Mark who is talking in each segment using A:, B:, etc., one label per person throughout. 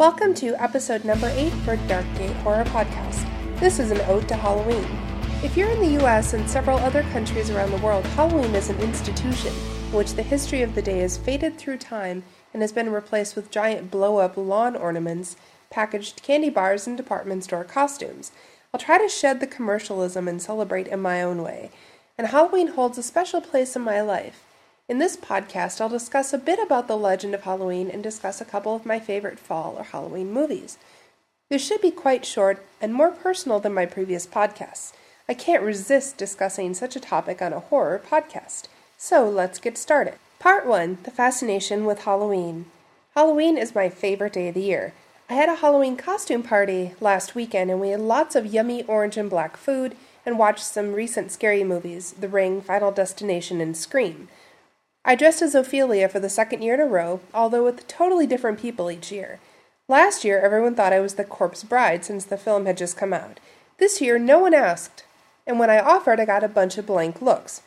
A: Welcome to episode number 8 for Darkgate Horror Podcast. This is an ode to Halloween. If you're in the US and several other countries around the world, Halloween is an institution in which the history of the day has faded through time and has been replaced with giant blow up lawn ornaments, packaged candy bars, and department store costumes. I'll try to shed the commercialism and celebrate in my own way. And Halloween holds a special place in my life. In this podcast, I'll discuss a bit about the legend of Halloween and discuss a couple of my favorite fall or Halloween movies. This should be quite short and more personal than my previous podcasts. I can't resist discussing such a topic on a horror podcast. So let's get started. Part 1 The Fascination with Halloween. Halloween is my favorite day of the year. I had a Halloween costume party last weekend and we had lots of yummy orange and black food and watched some recent scary movies The Ring, Final Destination, and Scream. I dressed as Ophelia for the second year in a row, although with totally different people each year. Last year, everyone thought I was the corpse bride since the film had just come out. This year, no one asked, and when I offered, I got a bunch of blank looks.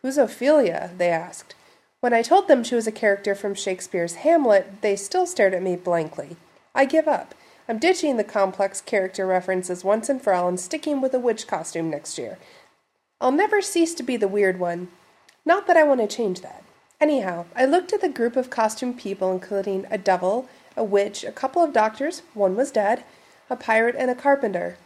A: Who's Ophelia? they asked. When I told them she was a character from Shakespeare's Hamlet, they still stared at me blankly. I give up. I'm ditching the complex character references once and for all and sticking with a witch costume next year. I'll never cease to be the weird one. Not that I want to change that. Anyhow, I looked at the group of costumed people, including a devil, a witch, a couple of doctors, one was dead, a pirate, and a carpenter.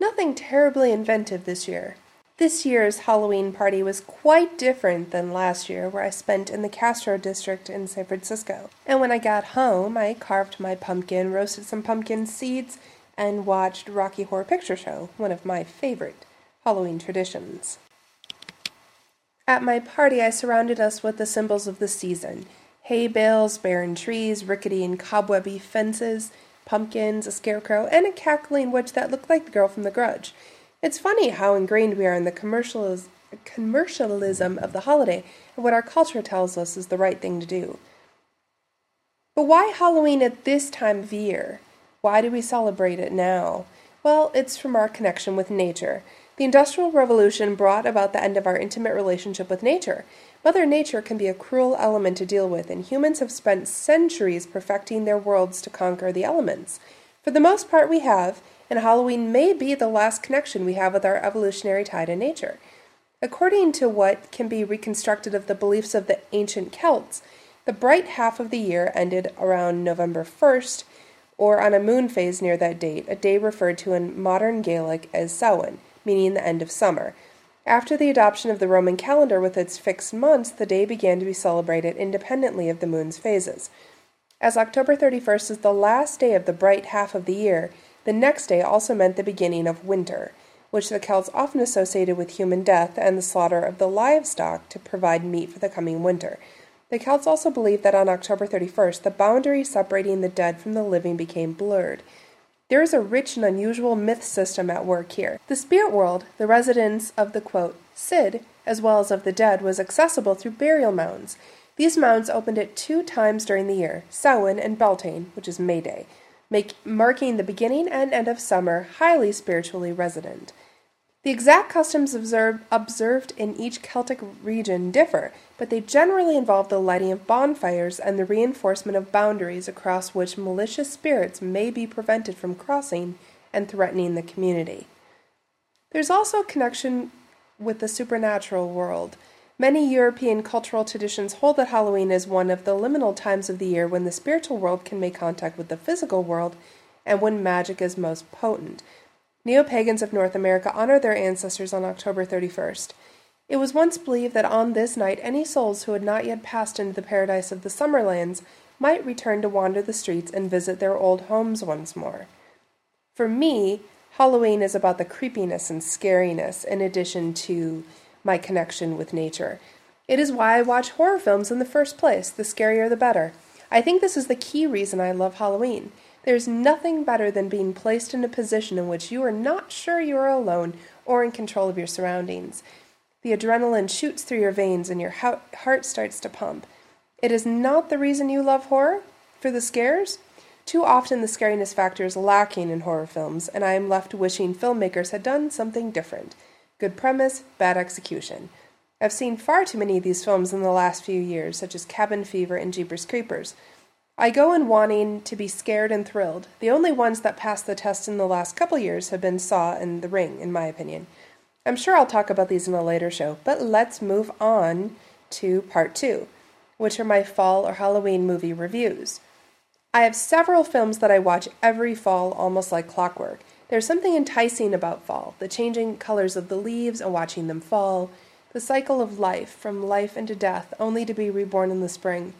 A: Nothing terribly inventive this year. This year's Halloween party was quite different than last year, where I spent in the Castro district in San Francisco. And when I got home, I carved my pumpkin, roasted some pumpkin seeds, and watched Rocky Horror Picture Show, one of my favorite Halloween traditions. At my party, I surrounded us with the symbols of the season hay bales, barren trees, rickety and cobwebby fences, pumpkins, a scarecrow, and a cackling witch that looked like the girl from The Grudge. It's funny how ingrained we are in the commercialism of the holiday and what our culture tells us is the right thing to do. But why Halloween at this time of year? Why do we celebrate it now? Well, it's from our connection with nature. The Industrial Revolution brought about the end of our intimate relationship with nature. Mother Nature can be a cruel element to deal with, and humans have spent centuries perfecting their worlds to conquer the elements. For the most part, we have, and Halloween may be the last connection we have with our evolutionary tie to nature. According to what can be reconstructed of the beliefs of the ancient Celts, the bright half of the year ended around November 1st, or on a moon phase near that date, a day referred to in modern Gaelic as Samhain meaning the end of summer. After the adoption of the Roman calendar with its fixed months, the day began to be celebrated independently of the moon's phases. As October 31st is the last day of the bright half of the year, the next day also meant the beginning of winter, which the Celts often associated with human death and the slaughter of the livestock to provide meat for the coming winter. The Celts also believed that on October 31st, the boundary separating the dead from the living became blurred. There is a rich and unusual myth system at work here. The spirit world, the residence of the quote, Cid, as well as of the dead, was accessible through burial mounds. These mounds opened at two times during the year, Samhain and Beltane, which is May Day, make, marking the beginning and end of summer, highly spiritually resonant. The exact customs observed, observed in each Celtic region differ, but they generally involve the lighting of bonfires and the reinforcement of boundaries across which malicious spirits may be prevented from crossing and threatening the community. There's also a connection with the supernatural world. Many European cultural traditions hold that Halloween is one of the liminal times of the year when the spiritual world can make contact with the physical world and when magic is most potent. Neo pagans of North America honor their ancestors on October 31st. It was once believed that on this night any souls who had not yet passed into the paradise of the Summerlands might return to wander the streets and visit their old homes once more. For me, Halloween is about the creepiness and scariness in addition to my connection with nature. It is why I watch horror films in the first place, the scarier the better. I think this is the key reason I love Halloween. There's nothing better than being placed in a position in which you are not sure you are alone or in control of your surroundings. The adrenaline shoots through your veins and your heart starts to pump. It is not the reason you love horror? For the scares? Too often the scariness factor is lacking in horror films, and I am left wishing filmmakers had done something different. Good premise, bad execution. I've seen far too many of these films in the last few years, such as Cabin Fever and Jeepers Creepers. I go in wanting to be scared and thrilled. The only ones that passed the test in the last couple years have been Saw and The Ring, in my opinion. I'm sure I'll talk about these in a later show, but let's move on to part two, which are my fall or Halloween movie reviews. I have several films that I watch every fall almost like clockwork. There's something enticing about fall the changing colors of the leaves and watching them fall, the cycle of life, from life into death, only to be reborn in the spring.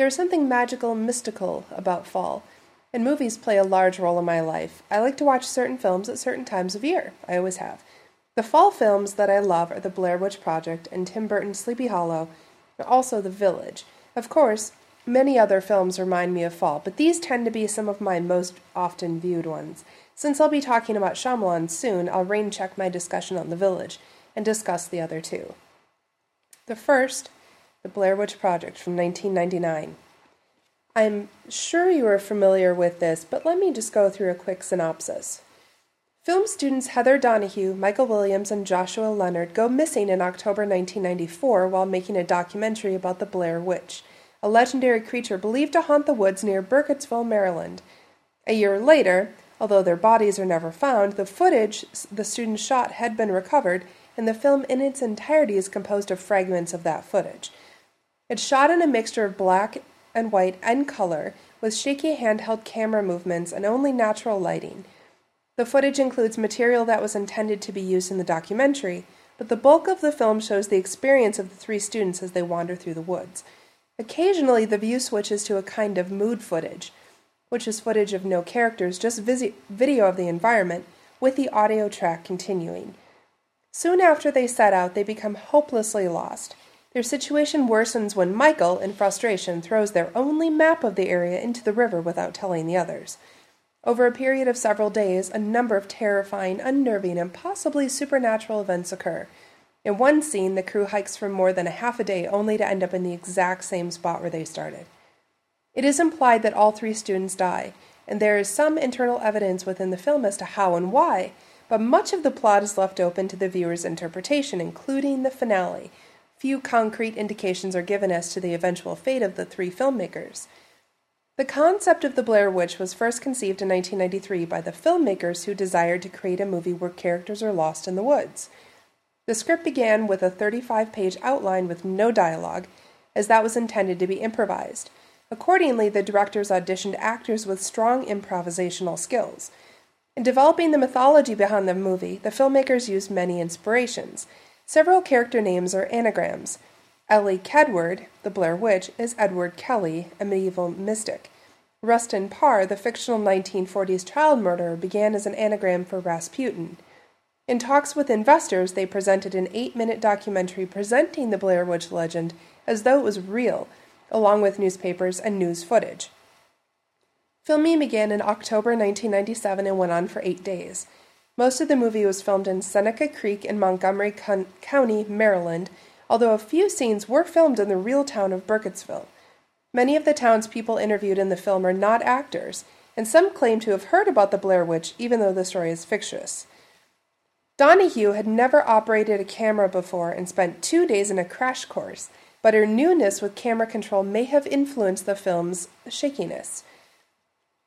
A: There is something magical mystical about fall, and movies play a large role in my life. I like to watch certain films at certain times of year. I always have. The fall films that I love are The Blair Witch Project and Tim Burton's Sleepy Hollow, also The Village. Of course, many other films remind me of fall, but these tend to be some of my most often viewed ones. Since I'll be talking about Shyamalan soon, I'll rain check my discussion on The Village and discuss the other two. The first the Blair Witch Project from 1999. I'm sure you are familiar with this, but let me just go through a quick synopsis. Film students Heather Donahue, Michael Williams, and Joshua Leonard go missing in October 1994 while making a documentary about the Blair Witch, a legendary creature believed to haunt the woods near Burkittsville, Maryland. A year later, although their bodies are never found, the footage the students shot had been recovered, and the film in its entirety is composed of fragments of that footage. It's shot in a mixture of black and white and color, with shaky handheld camera movements and only natural lighting. The footage includes material that was intended to be used in the documentary, but the bulk of the film shows the experience of the three students as they wander through the woods. Occasionally, the view switches to a kind of mood footage, which is footage of no characters, just visi- video of the environment, with the audio track continuing. Soon after they set out, they become hopelessly lost. Their situation worsens when Michael, in frustration, throws their only map of the area into the river without telling the others. Over a period of several days, a number of terrifying, unnerving, and possibly supernatural events occur. In one scene, the crew hikes for more than a half a day only to end up in the exact same spot where they started. It is implied that all three students die, and there is some internal evidence within the film as to how and why, but much of the plot is left open to the viewer's interpretation, including the finale, few concrete indications are given as to the eventual fate of the three filmmakers. The concept of the Blair Witch was first conceived in 1993 by the filmmakers who desired to create a movie where characters are lost in the woods. The script began with a 35 page outline with no dialogue, as that was intended to be improvised. Accordingly, the directors auditioned actors with strong improvisational skills. In developing the mythology behind the movie, the filmmakers used many inspirations. Several character names are anagrams. Elly Kedward, the Blair Witch, is Edward Kelly, a medieval mystic. Rustin Parr, the fictional 1940s child murderer, began as an anagram for Rasputin. In talks with investors, they presented an eight minute documentary presenting the Blair Witch legend as though it was real, along with newspapers and news footage. Filming began in October 1997 and went on for eight days. Most of the movie was filmed in Seneca Creek in Montgomery County, Maryland, although a few scenes were filmed in the real town of Burkittsville. Many of the townspeople interviewed in the film are not actors, and some claim to have heard about the Blair Witch, even though the story is fictitious. Donahue had never operated a camera before and spent two days in a crash course, but her newness with camera control may have influenced the film's shakiness.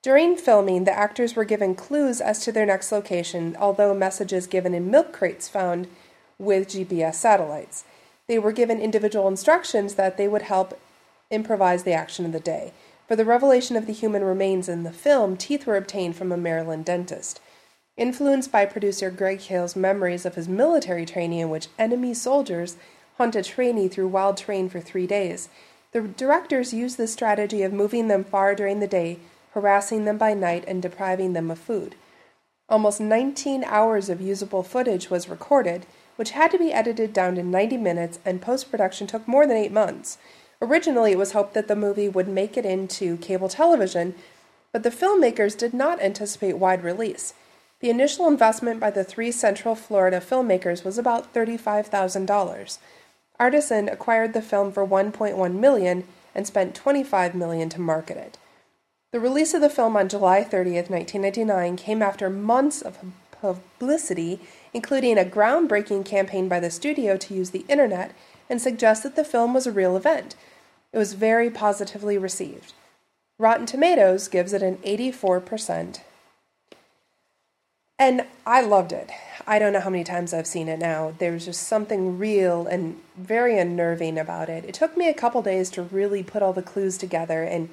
A: During filming, the actors were given clues as to their next location, although messages given in milk crates found with GPS satellites. They were given individual instructions that they would help improvise the action of the day. For the revelation of the human remains in the film, teeth were obtained from a Maryland dentist. Influenced by producer Greg Hale's memories of his military training, in which enemy soldiers hunt a trainee through wild terrain for three days, the directors used the strategy of moving them far during the day harassing them by night and depriving them of food. Almost 19 hours of usable footage was recorded, which had to be edited down to 90 minutes, and post production took more than eight months. Originally, it was hoped that the movie would make it into cable television, but the filmmakers did not anticipate wide release. The initial investment by the three Central Florida filmmakers was about $35,000. Artisan acquired the film for 1.1 million and spent 25 million to market it. The release of the film on July 30th, 1999 came after months of publicity, including a groundbreaking campaign by the studio to use the internet and suggest that the film was a real event. It was very positively received. Rotten Tomatoes gives it an 84%. And I loved it. I don't know how many times I've seen it now. There's just something real and very unnerving about it. It took me a couple days to really put all the clues together and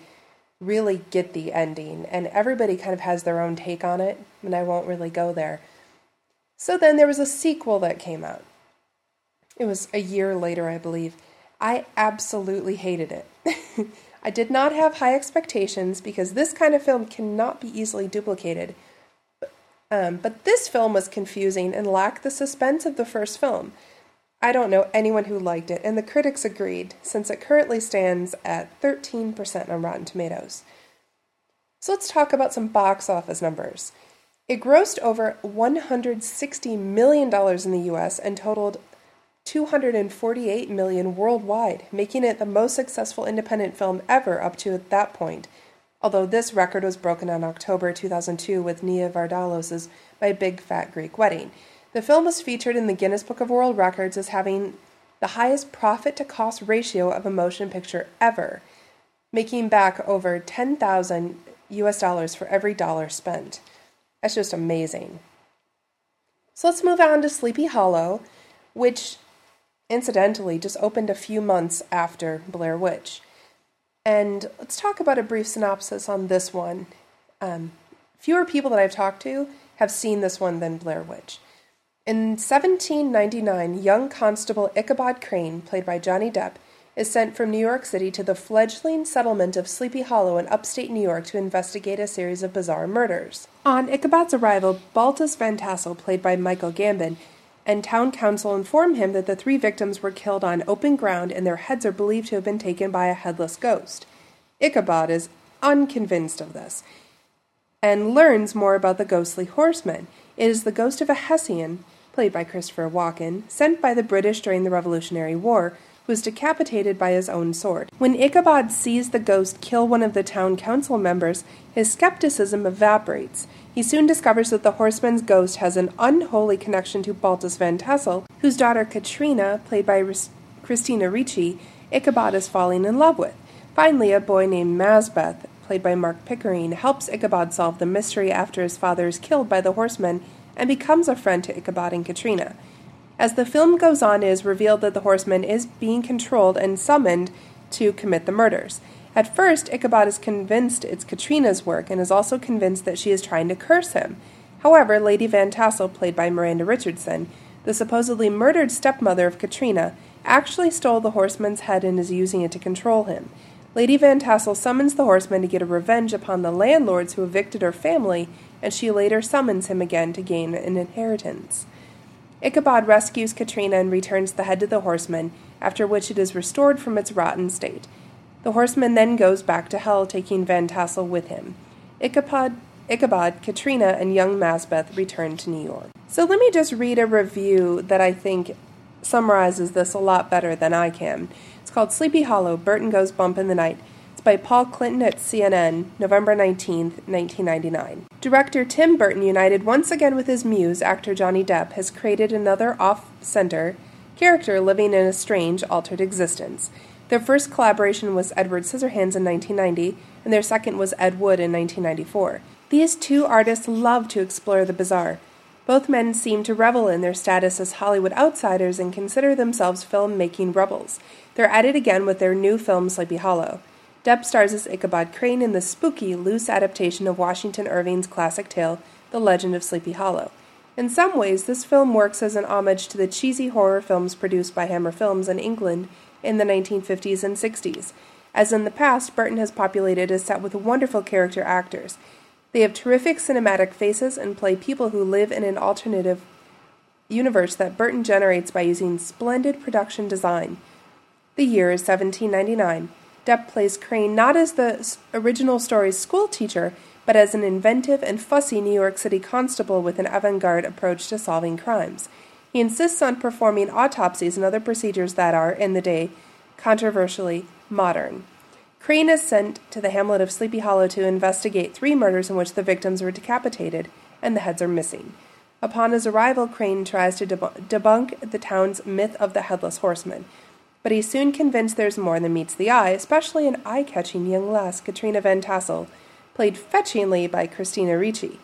A: really get the ending. And everybody kind of has their own take on it, and I won't really go there. So then there was a sequel that came out. It was a year later, I believe. I absolutely hated it. I did not have high expectations because this kind of film cannot be easily duplicated. Um, but this film was confusing and lacked the suspense of the first film. I don't know anyone who liked it, and the critics agreed, since it currently stands at 13% on Rotten Tomatoes. So let's talk about some box office numbers. It grossed over $160 million in the US and totaled 248 million worldwide, making it the most successful independent film ever up to that point. Although this record was broken in October 2002 with Nia Vardalos' My Big Fat Greek Wedding. The film was featured in the Guinness Book of World Records as having the highest profit to cost ratio of a motion picture ever, making back over 10,000 US dollars for every dollar spent. That's just amazing. So let's move on to Sleepy Hollow, which incidentally just opened a few months after Blair Witch. And let's talk about a brief synopsis on this one. Um, fewer people that I've talked to have seen this one than Blair Witch. In 1799, young Constable Ichabod Crane, played by Johnny Depp, is sent from New York City to the fledgling settlement of Sleepy Hollow in upstate New York to investigate a series of bizarre murders. On Ichabod's arrival, Baltus Van Tassel, played by Michael Gambon, and town council inform him that the three victims were killed on open ground and their heads are believed to have been taken by a headless ghost. Ichabod is unconvinced of this and learns more about the ghostly horseman. It is the ghost of a Hessian, played by Christopher Walken, sent by the British during the Revolutionary War, who was decapitated by his own sword. When Ichabod sees the ghost kill one of the town council members, his skepticism evaporates. He soon discovers that the horseman's ghost has an unholy connection to Baltus Van Tassel, whose daughter Katrina, played by Christina Ricci, Ichabod is falling in love with. Finally, a boy named Masbath, played by Marc Pickering, helps Ichabod solve the mystery after his father is killed by the horseman and becomes a friend to Ichabod and Katrina. As the film goes on, it is revealed that the horseman is being controlled and summoned to commit the murders. At first, Ichabod is convinced it's Katrina's work and is also convinced that she is trying to curse him. However, Lady Van Tassel, played by Miranda Richardson, the supposedly murdered stepmother of Katrina, actually stole the horseman's head and is using it to control him. Lady Van Tassel summons the horseman to get a revenge upon the landlords who evicted her family, and she later summons him again to gain an inheritance. Ichabod rescues Katrina and returns the head to the horseman, after which it is restored from its rotten state. The horseman then goes back to hell, taking Van Tassel with him. Ichabod, Ichabod, Katrina, and young Masbath return to New York. So let me just read a review that I think summarizes this a lot better than I can. It's called Sleepy Hollow Burton Goes Bump in the Night. It's by Paul Clinton at CNN, November 19, 1999. Director Tim Burton, united once again with his muse, actor Johnny Depp, has created another off center character living in a strange, altered existence. Their first collaboration was Edward Scissorhands in 1990, and their second was Ed Wood in 1994. These two artists love to explore the bizarre. Both men seem to revel in their status as Hollywood outsiders and consider themselves film making rebels. They're at it again with their new film Sleepy Hollow. Depp stars as Ichabod Crane in the spooky, loose adaptation of Washington Irving's classic tale, The Legend of Sleepy Hollow. In some ways, this film works as an homage to the cheesy horror films produced by Hammer Films in England in the 1950s and 60s. As in the past, Burton has populated a set with wonderful character actors. They have terrific cinematic faces and play people who live in an alternative universe that Burton generates by using splendid production design. The year is 1799. Depp plays Crane not as the original story's school teacher, but as an inventive and fussy New York City constable with an avant garde approach to solving crimes. He insists on performing autopsies and other procedures that are, in the day, controversially modern. Crane is sent to the hamlet of Sleepy Hollow to investigate three murders in which the victims were decapitated and the heads are missing. Upon his arrival, Crane tries to debunk the town's myth of the headless horseman. But he's soon convinced there's more than meets the eye, especially an eye catching young lass, Katrina Van Tassel, played fetchingly by Christina Ricci.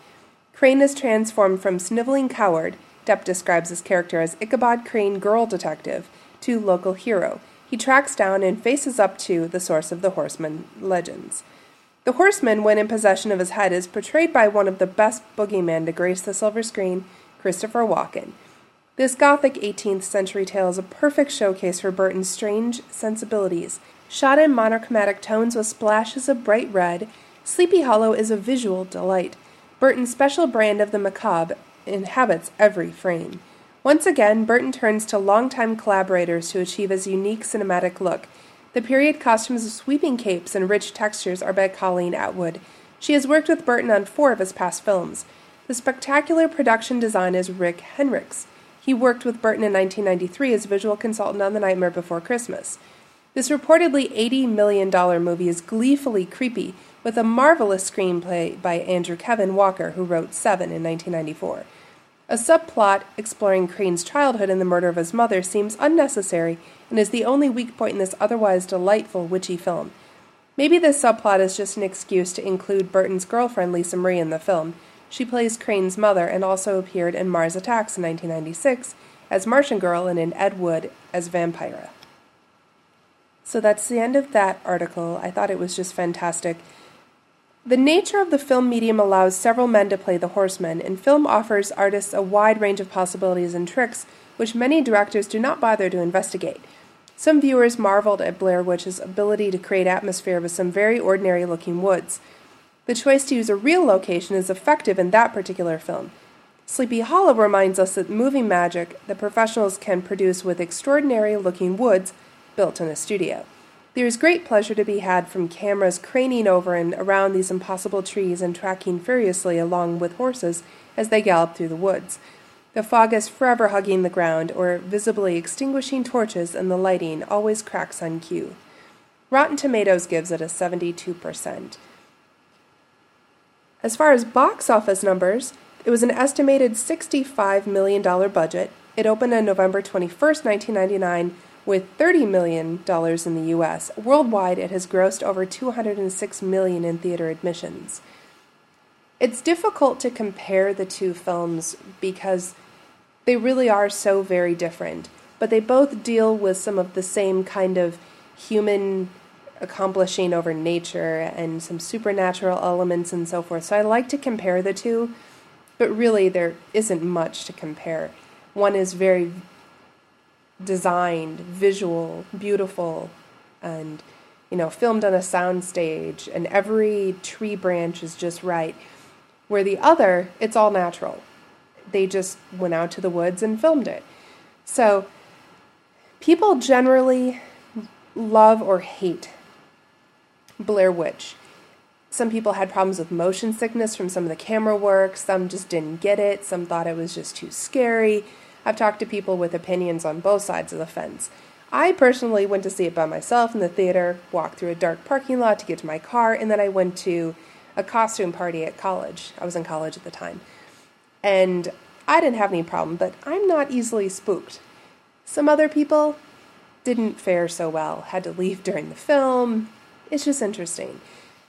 A: Crane is transformed from sniveling coward, Depp describes his character as Ichabod Crane girl detective, to local hero. He tracks down and faces up to the source of the Horseman legends. The Horseman, when in possession of his head, is portrayed by one of the best boogeymen to grace the silver screen, Christopher Walken. This gothic 18th century tale is a perfect showcase for Burton's strange sensibilities. Shot in monochromatic tones with splashes of bright red, Sleepy Hollow is a visual delight. Burton's special brand of the macabre inhabits every frame. Once again, Burton turns to longtime collaborators to achieve his unique cinematic look. The period costumes of sweeping capes and rich textures are by Colleen Atwood. She has worked with Burton on four of his past films. The spectacular production design is Rick Heinrichs. He worked with Burton in 1993 as visual consultant on The Nightmare Before Christmas. This reportedly $80 million movie is gleefully creepy, with a marvelous screenplay by Andrew Kevin Walker, who wrote Seven in 1994. A subplot exploring Crane's childhood and the murder of his mother seems unnecessary and is the only weak point in this otherwise delightful, witchy film. Maybe this subplot is just an excuse to include Burton's girlfriend Lisa Marie in the film, she plays Crane's mother and also appeared in Mars Attacks in 1996 as Martian Girl and in Ed Wood as Vampira. So that's the end of that article. I thought it was just fantastic. The nature of the film medium allows several men to play the horsemen, and film offers artists a wide range of possibilities and tricks which many directors do not bother to investigate. Some viewers marveled at Blair Witch's ability to create atmosphere with some very ordinary looking woods. The choice to use a real location is effective in that particular film. Sleepy Hollow reminds us that movie magic that professionals can produce with extraordinary looking woods built in a studio. There is great pleasure to be had from cameras craning over and around these impossible trees and tracking furiously along with horses as they gallop through the woods. The fog is forever hugging the ground or visibly extinguishing torches, and the lighting always cracks on cue. Rotten Tomatoes gives it a 72%. As far as box office numbers, it was an estimated $65 million budget. It opened on November 21, 1999, with $30 million in the US. Worldwide, it has grossed over 206 million in theater admissions. It's difficult to compare the two films because they really are so very different, but they both deal with some of the same kind of human accomplishing over nature and some supernatural elements and so forth. So I like to compare the two, but really there isn't much to compare. One is very designed, visual, beautiful, and you know, filmed on a sound stage, and every tree branch is just right. Where the other, it's all natural. They just went out to the woods and filmed it. So people generally love or hate Blair Witch. Some people had problems with motion sickness from some of the camera work, some just didn't get it, some thought it was just too scary. I've talked to people with opinions on both sides of the fence. I personally went to see it by myself in the theater, walked through a dark parking lot to get to my car, and then I went to a costume party at college. I was in college at the time. And I didn't have any problem, but I'm not easily spooked. Some other people didn't fare so well, had to leave during the film, it's just interesting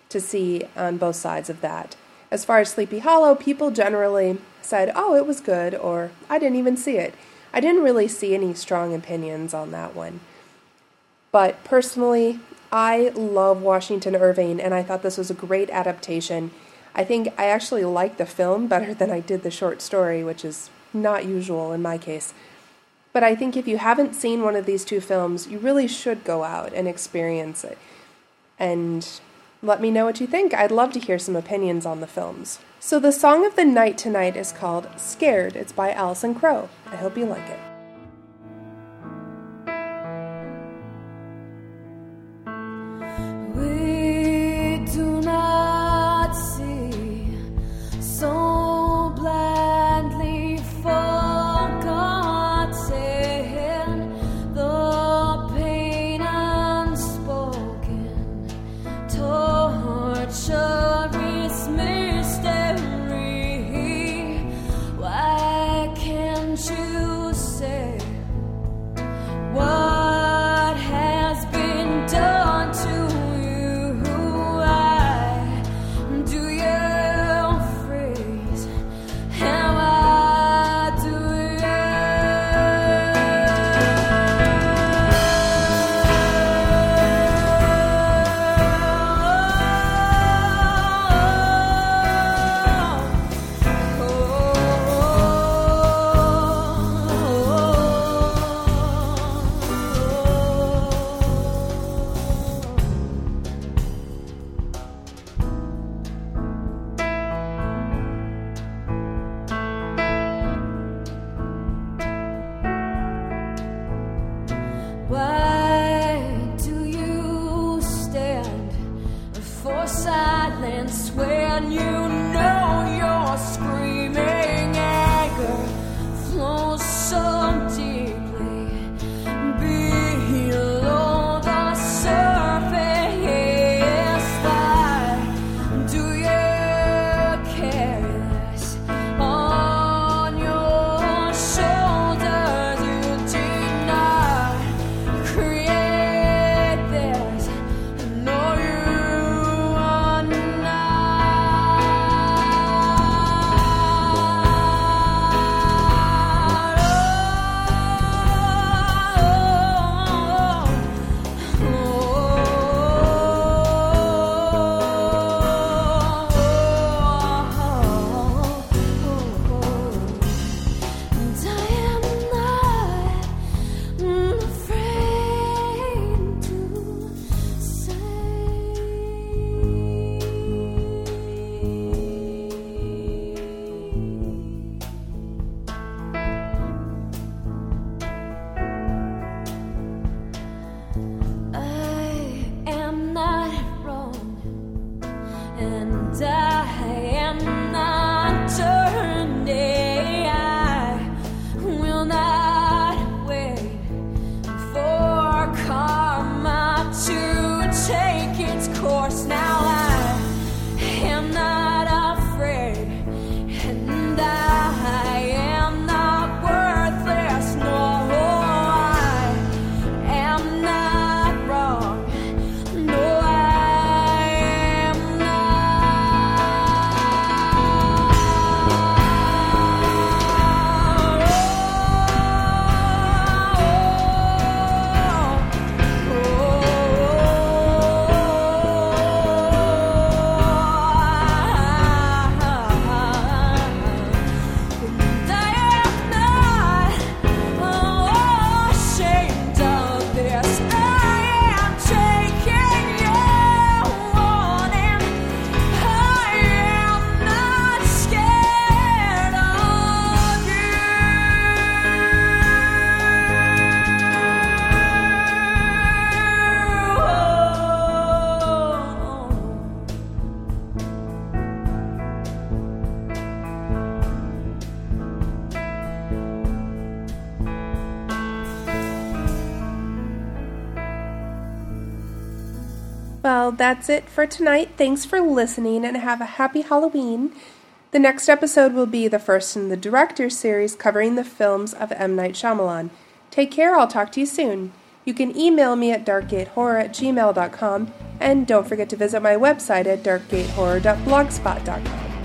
A: to see on both sides of that. As far as Sleepy Hollow, people generally said, oh, it was good, or I didn't even see it. I didn't really see any strong opinions on that one. But personally, I love Washington Irving, and I thought this was a great adaptation. I think I actually like the film better than I did the short story, which is not usual in my case. But I think if you haven't seen one of these two films, you really should go out and experience it and let me know what you think. I'd love to hear some opinions on the films. So, the song of the night tonight is called Scared. It's by Alison Krauss. I hope you like it. Well, that's it for tonight. Thanks for listening and have a happy Halloween. The next episode will be the first in the Director series covering the films of M. Night Shyamalan. Take care, I'll talk to you soon. You can email me at darkgatehorror at gmail.com and don't forget to visit my website at darkgatehorror.blogspot.com.